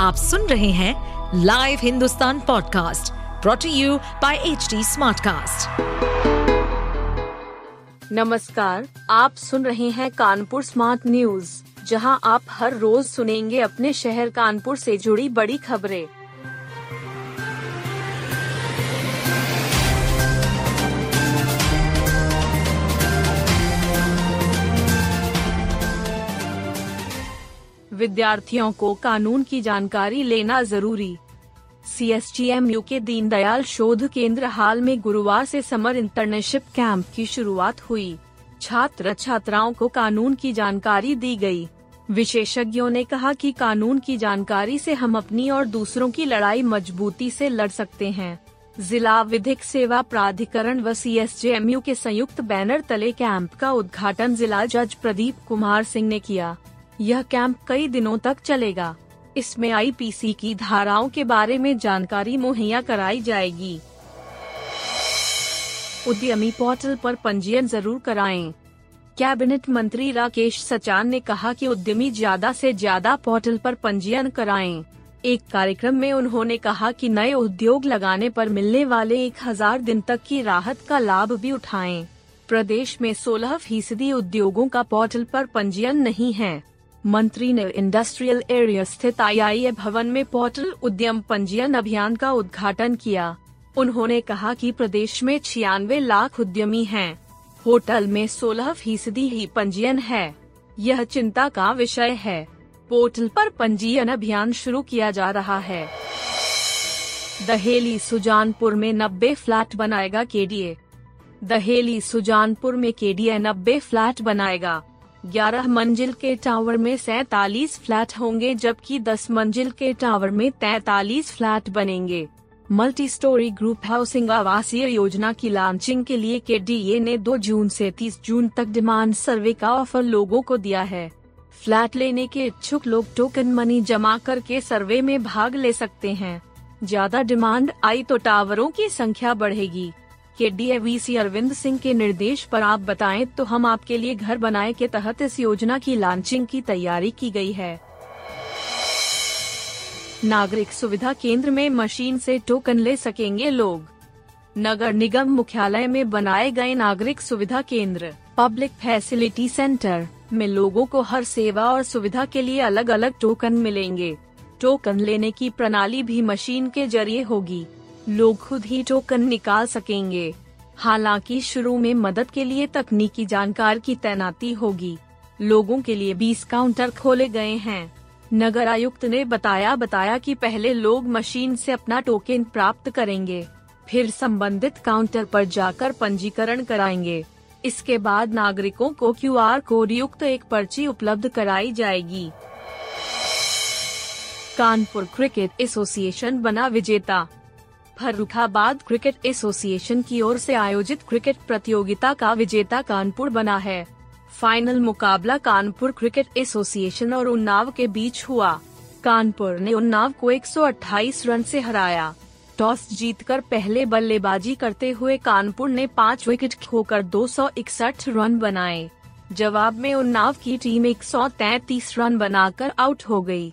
आप सुन रहे हैं live Hindustan podcast brought to you by H Smartcast. नमस्कार, आप सुन रहे हैं कानपुर स्मार्ट न्यूज़ जहाँ आप हर रोज सुनेंगे अपने शहर कानपुर से जुड़ी बड़ी खबरें विद्यार्थियों को कानून की जानकारी लेना ज़रूरी। C S T M U के दीनदयाल शोध केंद्र हाल में गुरुवार से समर इंटर्नशिप कैंप की शुरुआत हुई। छात्र छात्राओं को कानून की जानकारी दी गई। विशेषज्ञों ने कहा कि कानून की जानकारी से हम अपनी और दूसरों की लड़ाई मजबूती से लड़ सकते हैं। जिला विधिक सेवा प्राधिकरण व C S J M U के संयुक्त बैनर तले कैंप का उद्घाटन जिला जज प्रदीप कुमार सिंह ने किया। यह कैंप कई दिनों तक चलेगा इसमें आईपीसी की धाराओं के बारे में जानकारी मुहैया कराई जाएगी उद्यमी पोर्टल पर पंजीयन ज़रूर कराएँ। कैबिनेट मंत्री राकेश सचान ने कहा कि उद्यमी ज़्यादा से ज़्यादा पोर्टल पर पंजीयन कराएँ। एक कार्यक्रम में उन्होंने कहा कि नए उद्योग लगाने पर मिलने वाले एक हज़ार दिन तक की राहत का लाभ भी उठाएँ। प्रदेश में 16 फ़ीसदी उद्योगों का पोर्टल पर पंजीयन नहीं है मंत्री ने इंडस्ट्रियल एरिया स्थित आईआईए भवन में पोर्टल उद्यम पंजीयन अभियान का उद्घाटन किया। उन्होंने कहा कि प्रदेश में छियानवे लाख उद्यमी हैं। होटल में 16 फ़ीसदी ही पंजीयन है। यह चिंता का विषय है। पोर्टल पर पंजीयन अभियान शुरू किया जा रहा है। दहेली सुजानपुर में 90 फ्लैट बनाएगा केडीए। दहेली सुजानपुर में केडीए 90 फ्लैट बनाएगा। 11 मंजिल के टावर में सैतालीस फ्लैट होंगे, जबकि 10 मंजिल के टावर में 43 फ्लैट बनेंगे। मल्टी स्टोरी ग्रुप हाउसिंग आवासीय योजना की लॉन्चिंग के लिए के ने 2 जून से 30 जून तक डिमांड सर्वे का ऑफ़र लोगों को दिया है। फ्लैट लेने के इच्छुक लोग टोकन मनी जमा करके सर्वे में भाग ले सकते हैं। ज़्यादा डिमांड आई तो टावरों की संख्या बढ़ेगी। के डी अरविंद सिंह के निर्देश पर आप बताएँ तो हम आपके लिए घर बनाए के तहत इस योजना की लॉन्चिंग की तैयारी की गई है। नागरिक सुविधा केंद्र में मशीन से टोकन ले सकेंगे लोग। नगर निगम मुख्यालय में बनाए गए नागरिक सुविधा केंद्र पब्लिक फैसिलिटी सेंटर में लोगों को हर सेवा और सुविधा के लिए अलग अलग टोकन मिलेंगे। टोकन लेने की प्रणाली भी मशीन के ज़रिए होगी। लोग खुद ही टोकन निकाल सकेंगे। हालाँकि शुरू में मदद के लिए तकनीकी जानकार की तैनाती होगी। लोगों के लिए 20 काउंटर खोले गए हैं। नगर आयुक्त ने बताया बताया कि पहले लोग मशीन से अपना टोकन प्राप्त करेंगे, फिर संबंधित काउंटर पर जाकर पंजीकरण कराएँगे। इसके बाद नागरिकों को क्यूआर कोड युक्त एक पर्ची उपलब्ध कराई जाएगी। कानपुर क्रिकेट एसोसिएशन बना विजेता फर्रुखाबाद क्रिकेट एसोसिएशन की ओर से आयोजित क्रिकेट प्रतियोगिता का विजेता कानपुर बना है। फाइनल मुकाबला कानपुर क्रिकेट एसोसिएशन और उन्नाव के बीच हुआ। कानपुर ने उन्नाव को 128 रन से हराया। टॉस जीतकर पहले बल्लेबाजी करते हुए कानपुर ने पाँच विकेट खोकर 261 रन बनाए। जवाब में उन्नाव की टीम 133 रन बनाकर आउट हो गई।